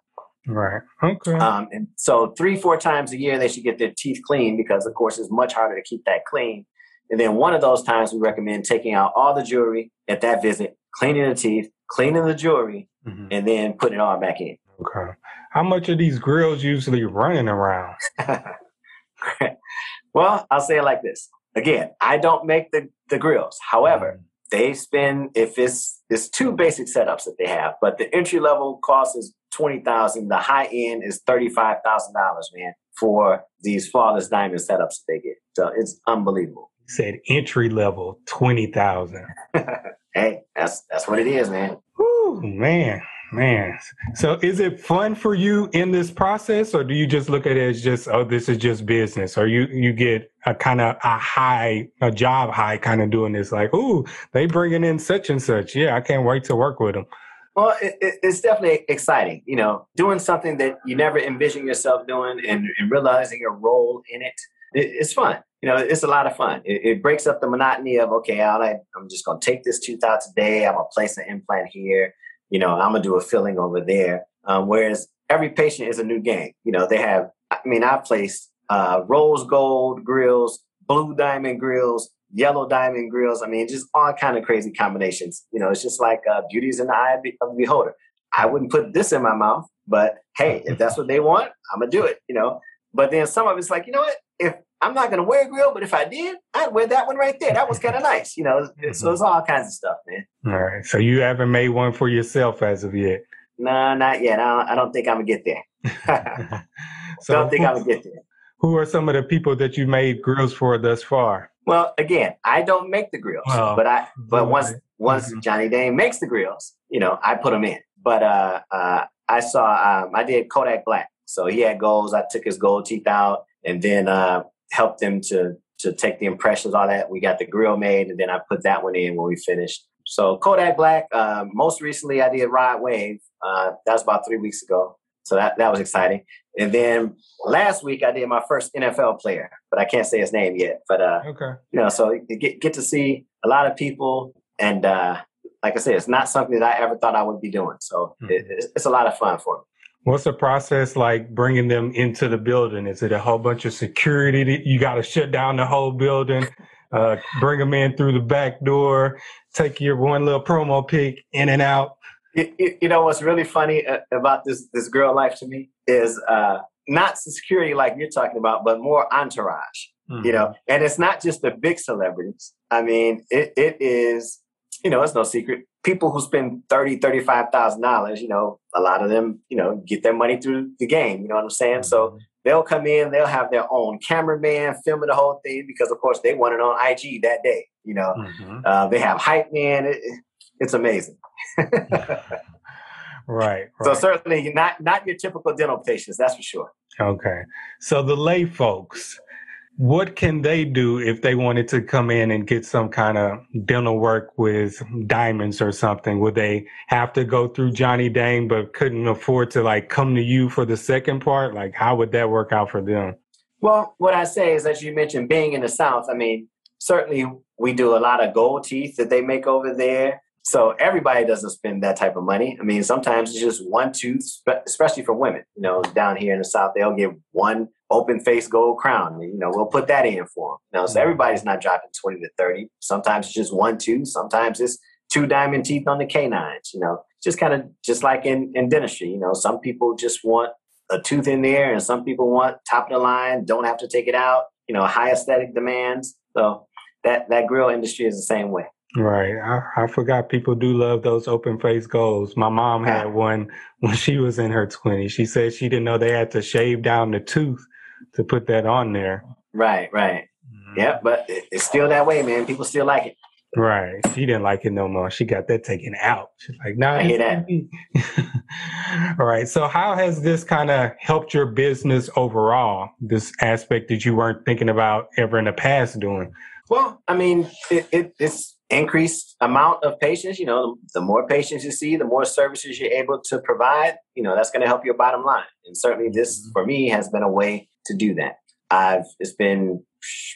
Right. Okay. Um, and so three, four times a year they should get their teeth cleaned because, of course, it's much harder to keep that clean. And then one of those times we recommend taking out all the jewelry at that visit, cleaning the teeth, cleaning the jewelry, mm-hmm. and then put it all back in. Okay. How much are these grills usually running around? well, I'll say it like this. Again, I don't make the, the grills. However, mm-hmm they spend if it's it's two basic setups that they have, but the entry level cost is twenty thousand. The high end is thirty five thousand dollars, man, for these flawless diamond setups that they get. So it's unbelievable. said entry level twenty thousand. hey, that's that's what it is, man. Woo, man, man. So is it fun for you in this process, or do you just look at it as just, oh, this is just business, or you you get a kind of a high, a job high, kind of doing this, like, ooh, they bringing in such and such. Yeah, I can't wait to work with them. Well, it, it, it's definitely exciting. You know, doing something that you never envisioned yourself doing and, and realizing your role in it, it, it's fun. You know, it's a lot of fun. It, breaks up the monotony of okay, I, I'm just going to take this tooth out today. I'm going to place an implant here. You know, I'm to do a filling over there. Um, whereas every patient is a new game. You know, they have. I mean, I've placed uh, rose gold grills, blue diamond grills, yellow diamond grills. I mean, just all kind of crazy combinations. You know, it's just like uh, beauty's in the eye of the beholder. I wouldn't put this in my mouth, but hey, if that's what they want, I'm gonna do it. You know. But then some of it's like, you know what? If I'm not gonna wear a grill, but if I did, I'd wear that one right there. That was kind of nice. You know. So it's all kinds of stuff, man. All right. So you haven't made one for yourself as of yet. No, not yet. I don't, I don't think I'm gonna get there. so don't think I'm gonna get there. Who are some of the people that you made grills for thus far? Well, again, I don't make the grills, well, but I but once once mm-hmm. Johnny Dang makes the grills, you know, I put them in. But uh, uh, I saw um, I did Kodak Black, so he had goals. I took his gold teeth out, and then uh, helped them to to take the impressions, all that. We got the grill made, and then I put that one in when we finished. So Kodak Black. Uh, most recently, I did Rod Wave. Uh, that was about three weeks ago. So that, that was exciting. And then last week I did my first NFL player, but I can't say his name yet. But uh, okay, you know, so you get get to see a lot of people, and uh, like I said, it's not something that I ever thought I would be doing. So mm-hmm. it, it's, it's a lot of fun for me. What's the process like bringing them into the building? Is it a whole bunch of security that you got to shut down the whole building, uh, bring them in through the back door, take your one little promo pic in and out? You, you, know what's really funny uh, about this this girl life to me is uh, not security like you're talking about, but more entourage. Mm-hmm. You know, mm-hmm. and it's not just the big celebrities. I mean, it, it is. You know, it's no secret. People who spend thirty, thirty-five thousand dollars. You know, a lot of them, you know, get their money through the game. You know what I'm saying? Mm-hmm. So they'll come in, they'll have their own cameraman filming the whole thing because, of course, they want it on IG that day. You know, mm-hmm. uh, they have hype man. It, it's amazing. right, So certainly not not your typical dental patients, that's for sure. Okay. So the lay folks, what can they do if they wanted to come in and get some kind of dental work with diamonds or something? Would they have to go through Johnny Dang but couldn't afford to like come to you for the second part? Like how would that work out for them? Well, what I say is as you mentioned being in the South, I mean, certainly we do a lot of gold teeth that they make over there. So everybody doesn't spend that type of money. I mean, sometimes it's just one tooth, especially for women. You know, down here in the South, they'll get one open face gold crown. You know, we'll put that in for them. You know, so mm-hmm. everybody's not dropping 20 to 30. Sometimes it's just one two. Sometimes it's two diamond teeth on the canines. You know, just kind of just like in, in dentistry. You know, some people just want a tooth in there and some people want top of the line, don't have to take it out. You know, high aesthetic demands. So that, that grill industry is the same way. Right. I, I forgot people do love those open face goals. My mom had one when she was in her 20s. She said she didn't know they had to shave down the tooth to put that on there. Right, right. Mm-hmm. Yeah, but it's still that way, man. People still like it. Right. She didn't like it no more. She got that taken out. She's like, nah, I hear that. All right. So how has this kind of helped your business overall? This aspect that you weren't thinking about ever in the past doing? Well, I mean, it, it, it's increased amount of patients. You know, the more patients you see, the more services you're able to provide. You know, that's going to help your bottom line. And certainly, this mm-hmm. for me has been a way to do that. I've it's been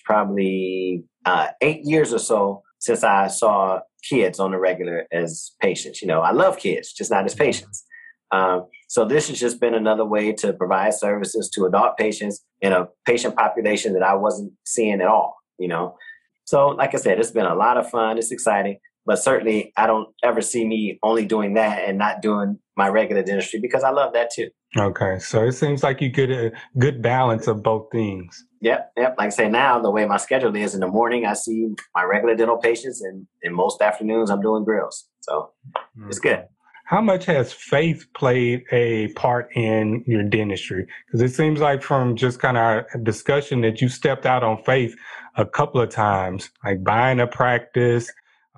probably uh, eight years or so since I saw kids on the regular as patients. You know, I love kids, just not as mm-hmm. patients. Um, so this has just been another way to provide services to adult patients in a patient population that I wasn't seeing at all. You know, so, like I said, it's been a lot of fun. It's exciting, but certainly I don't ever see me only doing that and not doing my regular dentistry because I love that too. Okay, so it seems like you get a good balance of both things. Yep, yep. Like I say, now the way my schedule is in the morning, I see my regular dental patients, and in most afternoons, I'm doing grills. So mm-hmm. it's good. how much has faith played a part in your dentistry? Because it seems like from just kind of our discussion that you stepped out on faith a couple of times, like buying a practice,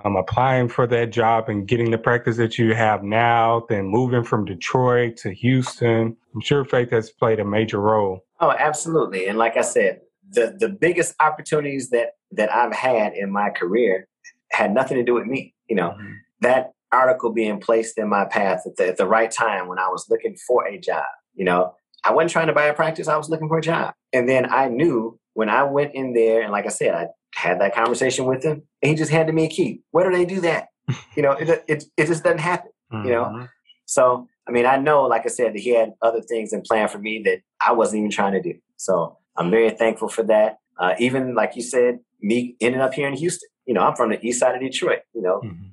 um, applying for that job and getting the practice that you have now, then moving from Detroit to Houston. I'm sure faith has played a major role. Oh, absolutely. And like I said, the the biggest opportunities that that I've had in my career had nothing to do with me. You know, mm-hmm. that article being placed in my path at the, at the right time when I was looking for a job. You know, I wasn't trying to buy a practice, I was looking for a job. And then I knew when I went in there, and like I said, I had that conversation with him, and he just handed me a key. Where do they do that? you know, it, it, it just doesn't happen, mm-hmm. you know? Mm-hmm. So, I mean, I know, like I said, that he had other things in plan for me that I wasn't even trying to do. So I'm very thankful for that. Uh, even like you said, me ending up here in Houston. You know, I'm from the east side of Detroit. You know, mm-hmm.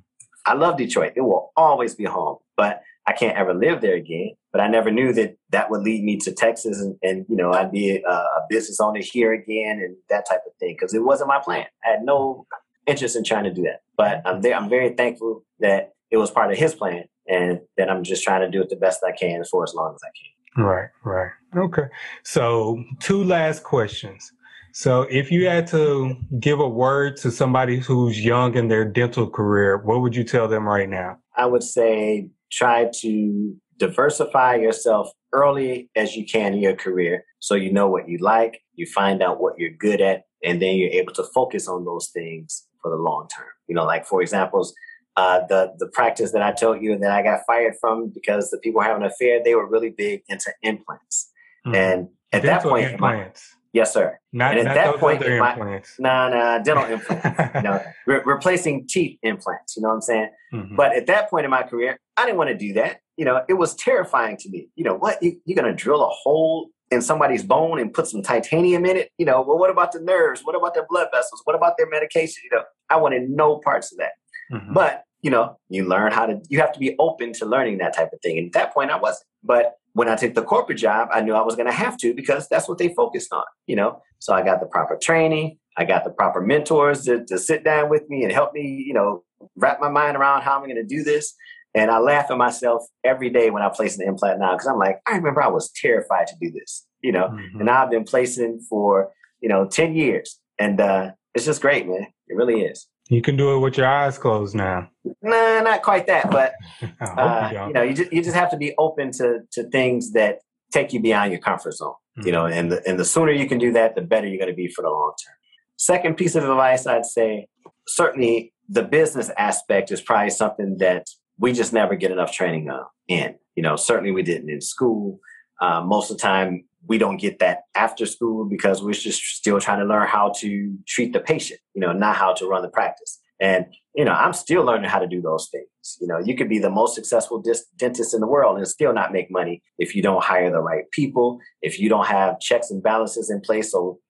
I love Detroit. It will always be home, but I can't ever live there again. But I never knew that that would lead me to Texas and, and you know, I'd be a, a, business owner here again and that type of thing because it wasn't my plan. I had no interest in trying to do that. But I'm there. I'm very thankful that it was part of his plan and that I'm just trying to do it the best I can for as long as I can. Right, right. Okay. So, two last questions. So, if you had to give a word to somebody who's young in their dental career, what would you tell them right now? I would say try to diversify yourself early as you can in your career so you know what you like, you find out what you're good at, and then you're able to focus on those things for the long term. You know, like for examples, uh, the the practice that I told you that I got fired from because the people having an affair, they were really big into implants. Mm-hmm. And at Dental that point, implants. Yes, sir. Not, and at that point, my, nah, nah, dental implants. you know, re- replacing teeth implants. You know what I'm saying? Mm-hmm. But at that point in my career, I didn't want to do that. You know, it was terrifying to me. You know, what you, you're going to drill a hole in somebody's bone and put some titanium in it? You know, well, what about the nerves? What about their blood vessels? What about their medication? You know, I wanted no parts of that. Mm-hmm. But you know, you learn how to. You have to be open to learning that type of thing. And at that point, I wasn't. But when I took the corporate job, I knew I was going to have to because that's what they focused on, you know. So I got the proper training, I got the proper mentors to, to sit down with me and help me, you know, wrap my mind around how I'm going to do this. And I laugh at myself every day when I place an implant now because I'm like, I remember I was terrified to do this, you know, mm-hmm. and I've been placing for, you know, 10 years. And uh, it's just great, man. It really is. You can do it with your eyes closed now. Nah, not quite that, but uh, you, you, know, you just you just have to be open to to things that take you beyond your comfort zone. Mm-hmm. You know, mm-hmm. and the and the sooner you can do that, the better you're going to be for the long term. Second piece of advice, I'd say, certainly the business aspect is probably something that we just never get enough training on in. You know, certainly we didn't in school. Uh, most of the time, we don't get that after school because we're just still trying to learn how to treat the patient, you know, not how to run the practice. And, you know, I'm still learning how to do those things. You know, you could be the most successful dis- dentist in the world and still not make money if you don't hire the right people, if you don't have checks and balances in place so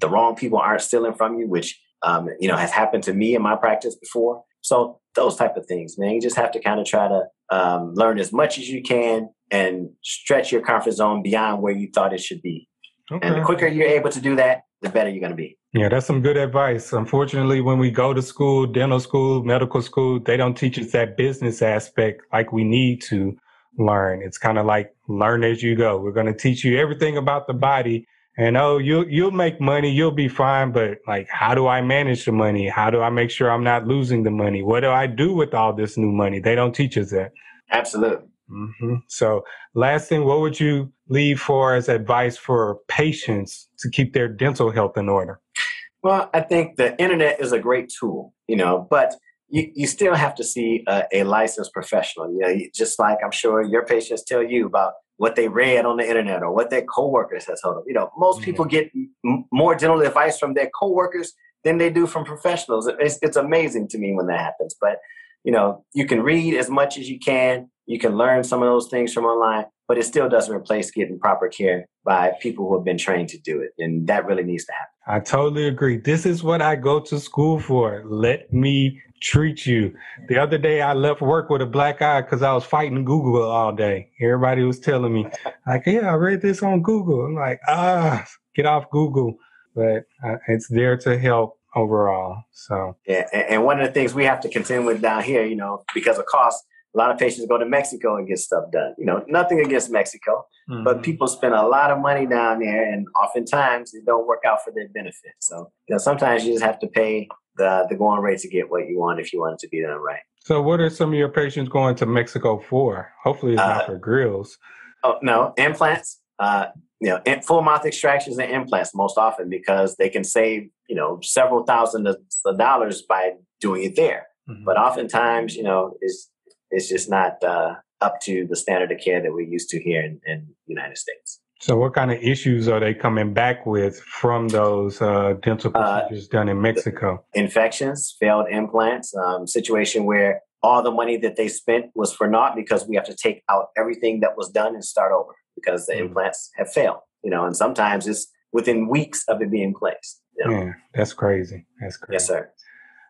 the wrong people aren't stealing from you, which, um, you know, has happened to me in my practice before. So those type of things, man, you just have to kind of try to um, learn as much as you can and stretch your comfort zone beyond where you thought it should be. Okay. And the quicker you're able to do that, the better you're going to be. Yeah, that's some good advice. Unfortunately, when we go to school, dental school, medical school, they don't teach us that business aspect like we need to learn. It's kind of like learn as you go. We're going to teach you everything about the body. And oh, you'll you'll make money, you'll be fine, but like how do I manage the money? How do I make sure I'm not losing the money? What do I do with all this new money? They don't teach us that. Absolutely. Mm-hmm. So, last thing, what would you leave for as advice for patients to keep their dental health in order? Well, I think the internet is a great tool, you know, but you, you still have to see a, a licensed professional. You know, just like I'm sure your patients tell you about what they read on the internet or what their coworkers has told them. You know, most mm-hmm. people get m- more general advice from their coworkers than they do from professionals. It's, it's amazing to me when that happens. But you know, you can read as much as you can. You can learn some of those things from online, but it still doesn't replace getting proper care by people who have been trained to do it. And that really needs to happen. I totally agree. This is what I go to school for. Let me treat you. The other day I left work with a black eye because I was fighting Google all day. Everybody was telling me, like, yeah, I read this on Google. I'm like, ah, get off Google. But uh, it's there to help overall. So yeah, and one of the things we have to contend with down here, you know, because of cost, a lot of patients go to Mexico and get stuff done. You know, nothing against Mexico, Mhm. but people spend a lot of money down there, and oftentimes it don't work out for their benefit. So, you know, sometimes you just have to pay the the going rate to get what you want if you want it to be done right. So, what are some of your patients going to Mexico for? Hopefully, it's not Uh, for grills. Oh no, implants. Uh, you know, full mouth extractions and implants most often because they can save you know several thousand of dollars by doing it there. Mhm. But oftentimes, you know, it's it's just not uh, up to the standard of care that we're used to here in, in the United States. So, what kind of issues are they coming back with from those uh, dental Uh, procedures done in Mexico? Infections, failed implants, um, situation where all the money that they spent was for naught because we have to take out everything that was done and start over because the Mhm. implants have failed. You know, and sometimes it's within weeks of it being placed. You know? Yeah, that's crazy. That's crazy. Yes, sir.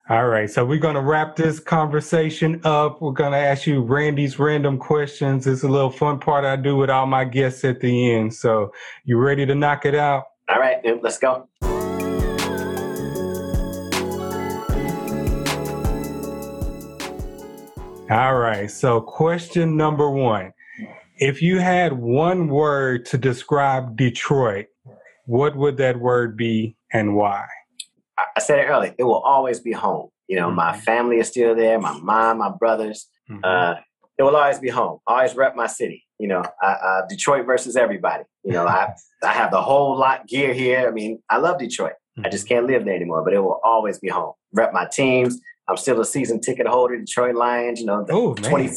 All right, so we're gonna wrap this conversation up. We're gonna ask you Randy's random questions. It's a little fun part I do with all my guests at the end. So, you ready to knock it out? All right, then, let's go. All right. So, question number one: If you had one word to describe Detroit, what would that word be, and why? I said it earlier. It will always be home. You know, my Mhm. family is still there. My mom, my brothers. Mhm. Uh, it will always be home. I always rep my city. You know, I, uh, Detroit versus everybody. You know, I I have the whole lot gear here. I mean, I love Detroit. I just can't live there anymore. But it will always be home. Rep my teams. I'm still a season ticket holder. Detroit Lions. You know, the Oh 20,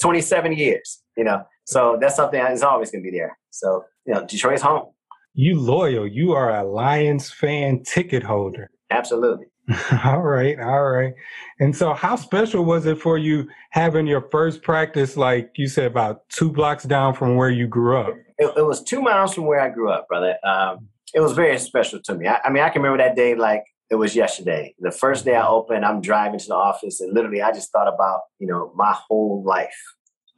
27 years. You know, so that's something that's always going to be there. So you know, Detroit's home. You loyal. You are a Lions fan ticket holder. Absolutely. all right, all right. And so, how special was it for you having your first practice, like you said, about two blocks down from where you grew up? it, it was two miles from where I grew up, brother. Um, it was very special to me. I, I mean, I can remember that day like it was yesterday. The first day I opened, I'm driving to the office, and literally, I just thought about you know my whole life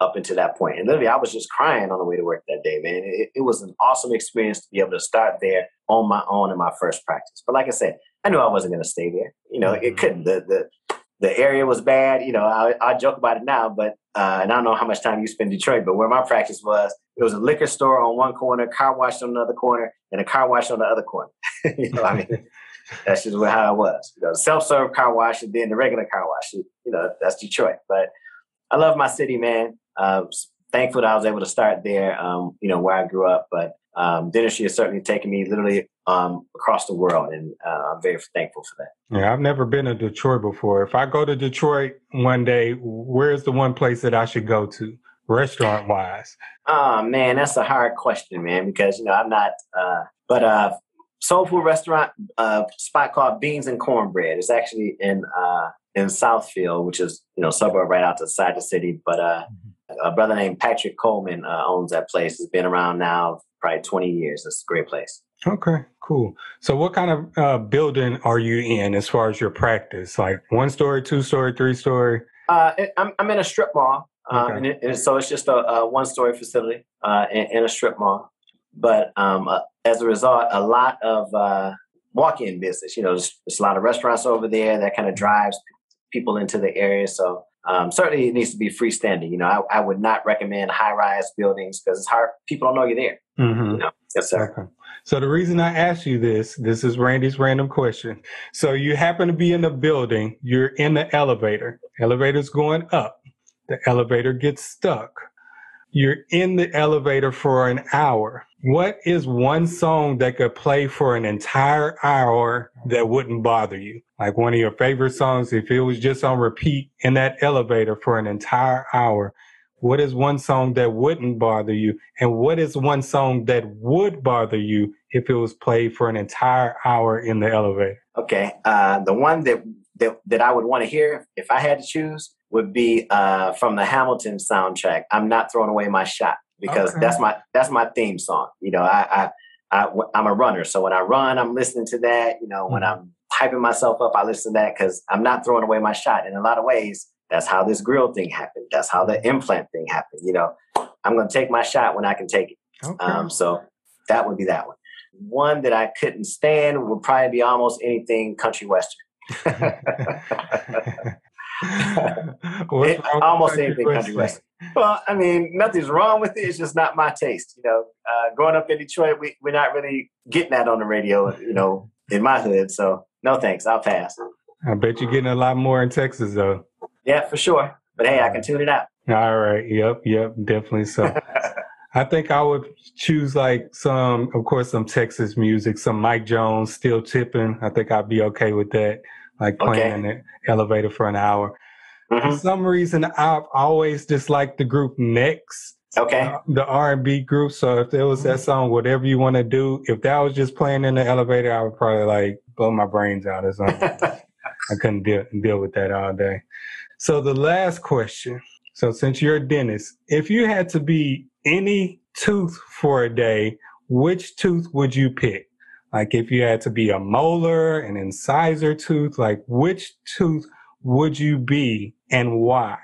up until that point. And literally, I was just crying on the way to work that day, man. It, it was an awesome experience to be able to start there on my own in my first practice. But like I said, I knew I wasn't going to stay there. You know, it couldn't. The the the area was bad. You know, I, I joke about it now, but uh, and I don't know how much time you spend in Detroit, but where my practice was, it was a liquor store on one corner, car wash on another corner, and a car wash on the other corner. you know, I mean, that's just how it was. You know, self-serve car wash and then the regular car wash. You know, that's Detroit. But I love my city, man. Uh, thankful that I was able to start there. Um, you know, where I grew up, but um, dentistry has certainly taken me literally um, across the world, and uh, I'm very thankful for that. Yeah, I've never been to Detroit before. If I go to Detroit one day, where's the one place that I should go to, restaurant wise? Oh man, that's a hard question, man, because you know I'm not. Uh, but uh, soul food restaurant uh, spot called Beans and Cornbread. It's actually in uh, in Southfield, which is you know suburb right outside the city. But uh, a brother named Patrick Coleman uh, owns that place. It's been around now probably 20 years. It's a great place. Okay, cool. So, what kind of uh, building are you in as far as your practice? Like one story, two story, three story? Uh, it- I'm, I'm in a strip mall, um, Okay. and, it, and so it's just a, a one-story facility uh, in, in a strip mall. But um, uh, as a result, a lot of uh, walk-in business. You know, there's, there's a lot of restaurants over there that kind of drives people into the area. So um, certainly, it needs to be freestanding. You know, I, I would not recommend high-rise buildings because it's hard. People don't know you're there. Mm-hmm. You know, yes, sir. Okay. So the reason I asked you this, this is Randy's random question. So you happen to be in the building, you're in the elevator. Elevator's going up. The elevator gets stuck. You're in the elevator for an hour. What is one song that could play for an entire hour that wouldn't bother you? Like one of your favorite songs, if it was just on repeat in that elevator for an entire hour, what is one song that wouldn't bother you? And what is one song that would bother you if it was played for an entire hour in the elevator? Okay. Uh, the one that, that that I would want to hear if I had to choose would be uh, from the Hamilton soundtrack. I'm not throwing away my shot because Okay. that's my that's my theme song. You know, I, I, I I'm a runner, so when I run, I'm listening to that. You know, when I'm hyping myself up, I listen to that because I'm not throwing away my shot. In a lot of ways, that's how this grill thing happened. That's how the implant thing happened. You know, I'm going to take my shot when I can take it. Okay. Um, so that would be that one. One that I couldn't stand would probably be almost anything country western. it, almost anything country western. Well, I mean, nothing's wrong with it. It's just not my taste. You know, uh, growing up in Detroit, we, we're not really getting that on the radio. You know, in my hood. So no thanks. I'll pass. I bet you're getting a lot more in Texas though. Yeah, for sure. But hey, I can tune it out. All right. Yep. Yep. Definitely so. I think I would choose like some, of course, some Texas music, some Mike Jones, still tipping. I think I'd be okay with that. Like playing okay. the elevator for an hour. Mm-hmm. For some reason, I've always disliked the group Next. Okay. Uh, the R and B group. So if there was that mm-hmm. song, whatever you want to do, if that was just playing in the elevator, I would probably like blow my brains out or something. I couldn't deal deal with that all day. So the last question. So since you're a dentist, if you had to be any tooth for a day, which tooth would you pick? Like if you had to be a molar, an incisor tooth, like which tooth would you be and why?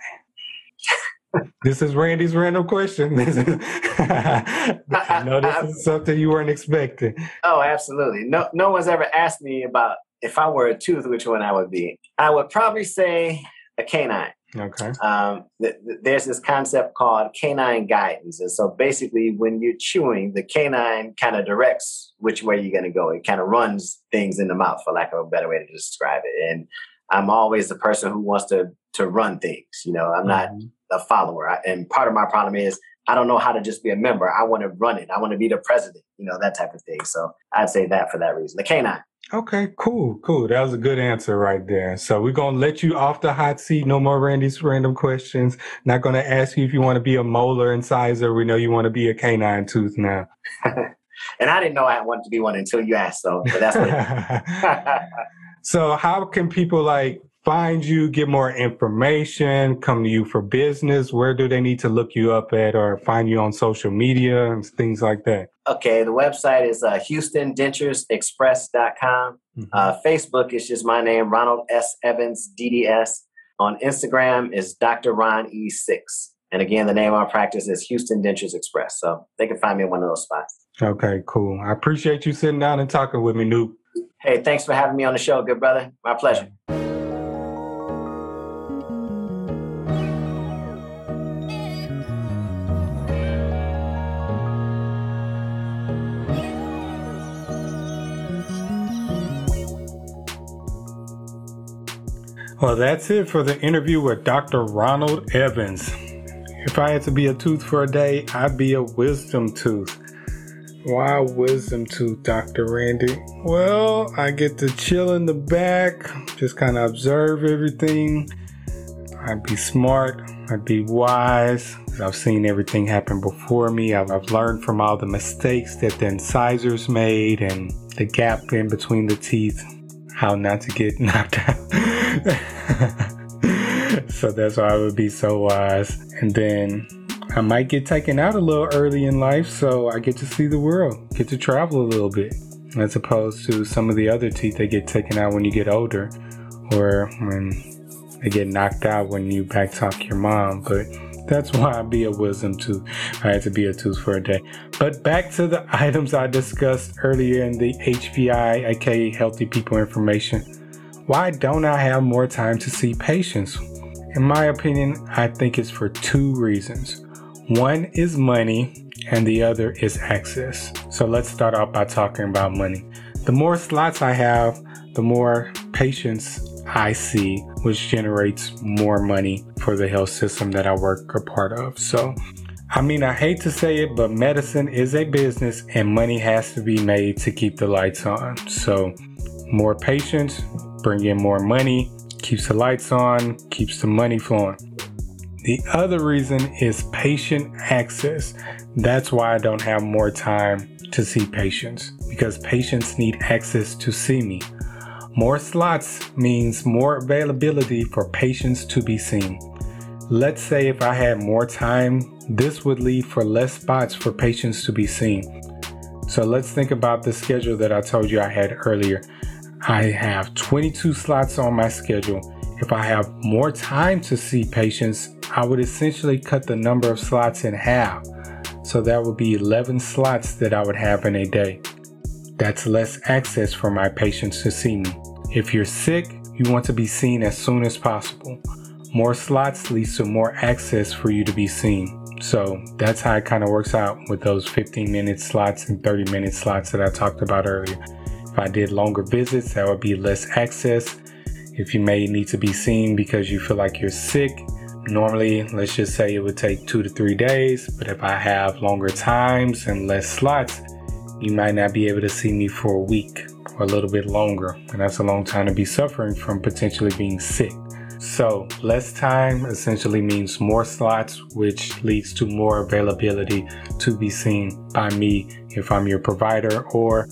This is Randy's random question. I know this is something you weren't expecting. Oh, absolutely. No, no one's ever asked me about if I were a tooth, which one I would be. I would probably say a canine. Okay. Um, th- th- there's this concept called canine guidance, and so basically, when you're chewing, the canine kind of directs which way you're going to go. It kind of runs things in the mouth, for lack of a better way to describe it. And I'm always the person who wants to to run things. You know, I'm mm-hmm. not a follower. And part of my problem is I don't know how to just be a member. I want to run it. I want to be the president, you know, that type of thing. So I'd say that for that reason. The canine. Okay, cool, cool. That was a good answer right there. So we're gonna let you off the hot seat. No more Randy's random questions. Not gonna ask you if you want to be a molar incisor. We know you want to be a canine tooth now. and I didn't know I wanted to be one until you asked. So, but that's what. so how can people like find you, get more information, come to you for business? Where do they need to look you up at or find you on social media and things like that? Okay, the website is uh, HoustonDenturesExpress.com. Mm-hmm. Uh, Facebook is just my name, Ronald S. Evans, DDS. On Instagram is Dr. Ron E6. And again, the name of our practice is Houston Dentures Express. So they can find me in one of those spots. Okay, cool. I appreciate you sitting down and talking with me, Noop. Hey, thanks for having me on the show, good brother. My pleasure. Well, that's it for the interview with Dr. Ronald Evans. If I had to be a tooth for a day, I'd be a wisdom tooth. Why wisdom tooth, Dr. Randy? Well, I get to chill in the back, just kind of observe everything. I'd be smart, I'd be wise. I've seen everything happen before me. I've, I've learned from all the mistakes that the incisors made and the gap in between the teeth, how not to get knocked out. so that's why I would be so wise. And then I might get taken out a little early in life, so I get to see the world, get to travel a little bit, as opposed to some of the other teeth that get taken out when you get older, or when they get knocked out when you back talk your mom. But that's why I be a wisdom tooth. I had to be a tooth for a day. But back to the items I discussed earlier in the HPI, aka Healthy People Information. Why don't I have more time to see patients? In my opinion, I think it's for two reasons. One is money, and the other is access. So let's start off by talking about money. The more slots I have, the more patients I see, which generates more money for the health system that I work a part of. So, I mean, I hate to say it, but medicine is a business and money has to be made to keep the lights on. So, more patients, bring in more money, keeps the lights on, keeps the money flowing. The other reason is patient access. That's why I don't have more time to see patients because patients need access to see me. More slots means more availability for patients to be seen. Let's say if I had more time, this would leave for less spots for patients to be seen. So let's think about the schedule that I told you I had earlier. I have 22 slots on my schedule. If I have more time to see patients, I would essentially cut the number of slots in half. So that would be 11 slots that I would have in a day. That's less access for my patients to see me. If you're sick, you want to be seen as soon as possible. more slots leads to more access for you to be seen. So that's how it kind of works out with those 15 minute slots and 30 minute slots that I talked about earlier. If I did longer visits, that would be less access. If you may need to be seen because you feel like you're sick, normally let's just say it would take two to three days. But if I have longer times and less slots, you might not be able to see me for a week a little bit longer. And that's a long time to be suffering from potentially being sick. So, less time essentially means more slots, which leads to more availability to be seen by me if I'm your provider or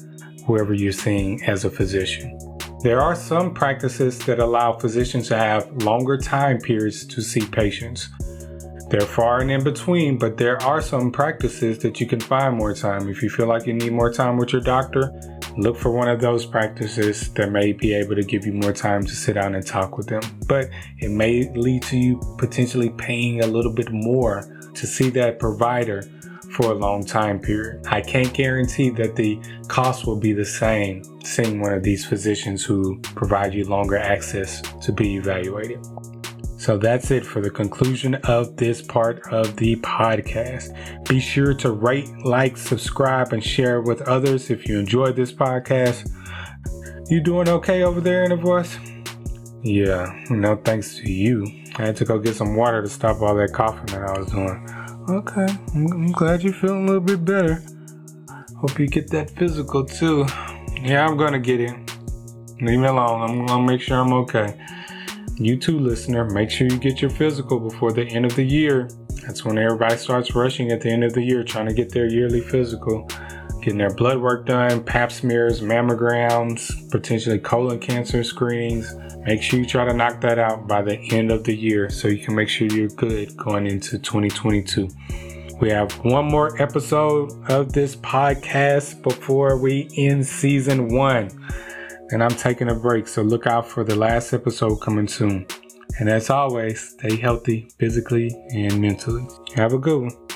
whoever you're seeing as a physician. There are some practices that allow physicians to have longer time periods to see patients. They're far and in between, but there are some practices that you can find more time. If you feel like you need more time with your doctor, look for one of those practices that may be able to give you more time to sit down and talk with them. But it may lead to you potentially paying a little bit more to see that provider for a long time period. I can't guarantee that the cost will be the same seeing one of these physicians who provide you longer access to be evaluated. So that's it for the conclusion of this part of the podcast. Be sure to rate, like, subscribe, and share with others if you enjoyed this podcast. You doing okay over there Inner Voice? Yeah, no thanks to you. I had to go get some water to stop all that coughing that I was doing. Okay, I'm glad you're feeling a little bit better. Hope you get that physical too. Yeah, I'm gonna get it. Leave me alone. I'm gonna make sure I'm okay. You too, listener, make sure you get your physical before the end of the year. That's when everybody starts rushing at the end of the year trying to get their yearly physical. Getting their blood work done, pap smears, mammograms, potentially colon cancer screenings. Make sure you try to knock that out by the end of the year so you can make sure you're good going into 2022. We have one more episode of this podcast before we end season one and I'm taking a break, so look out for the last episode coming soon. And as always, stay healthy physically and mentally. Have a good one.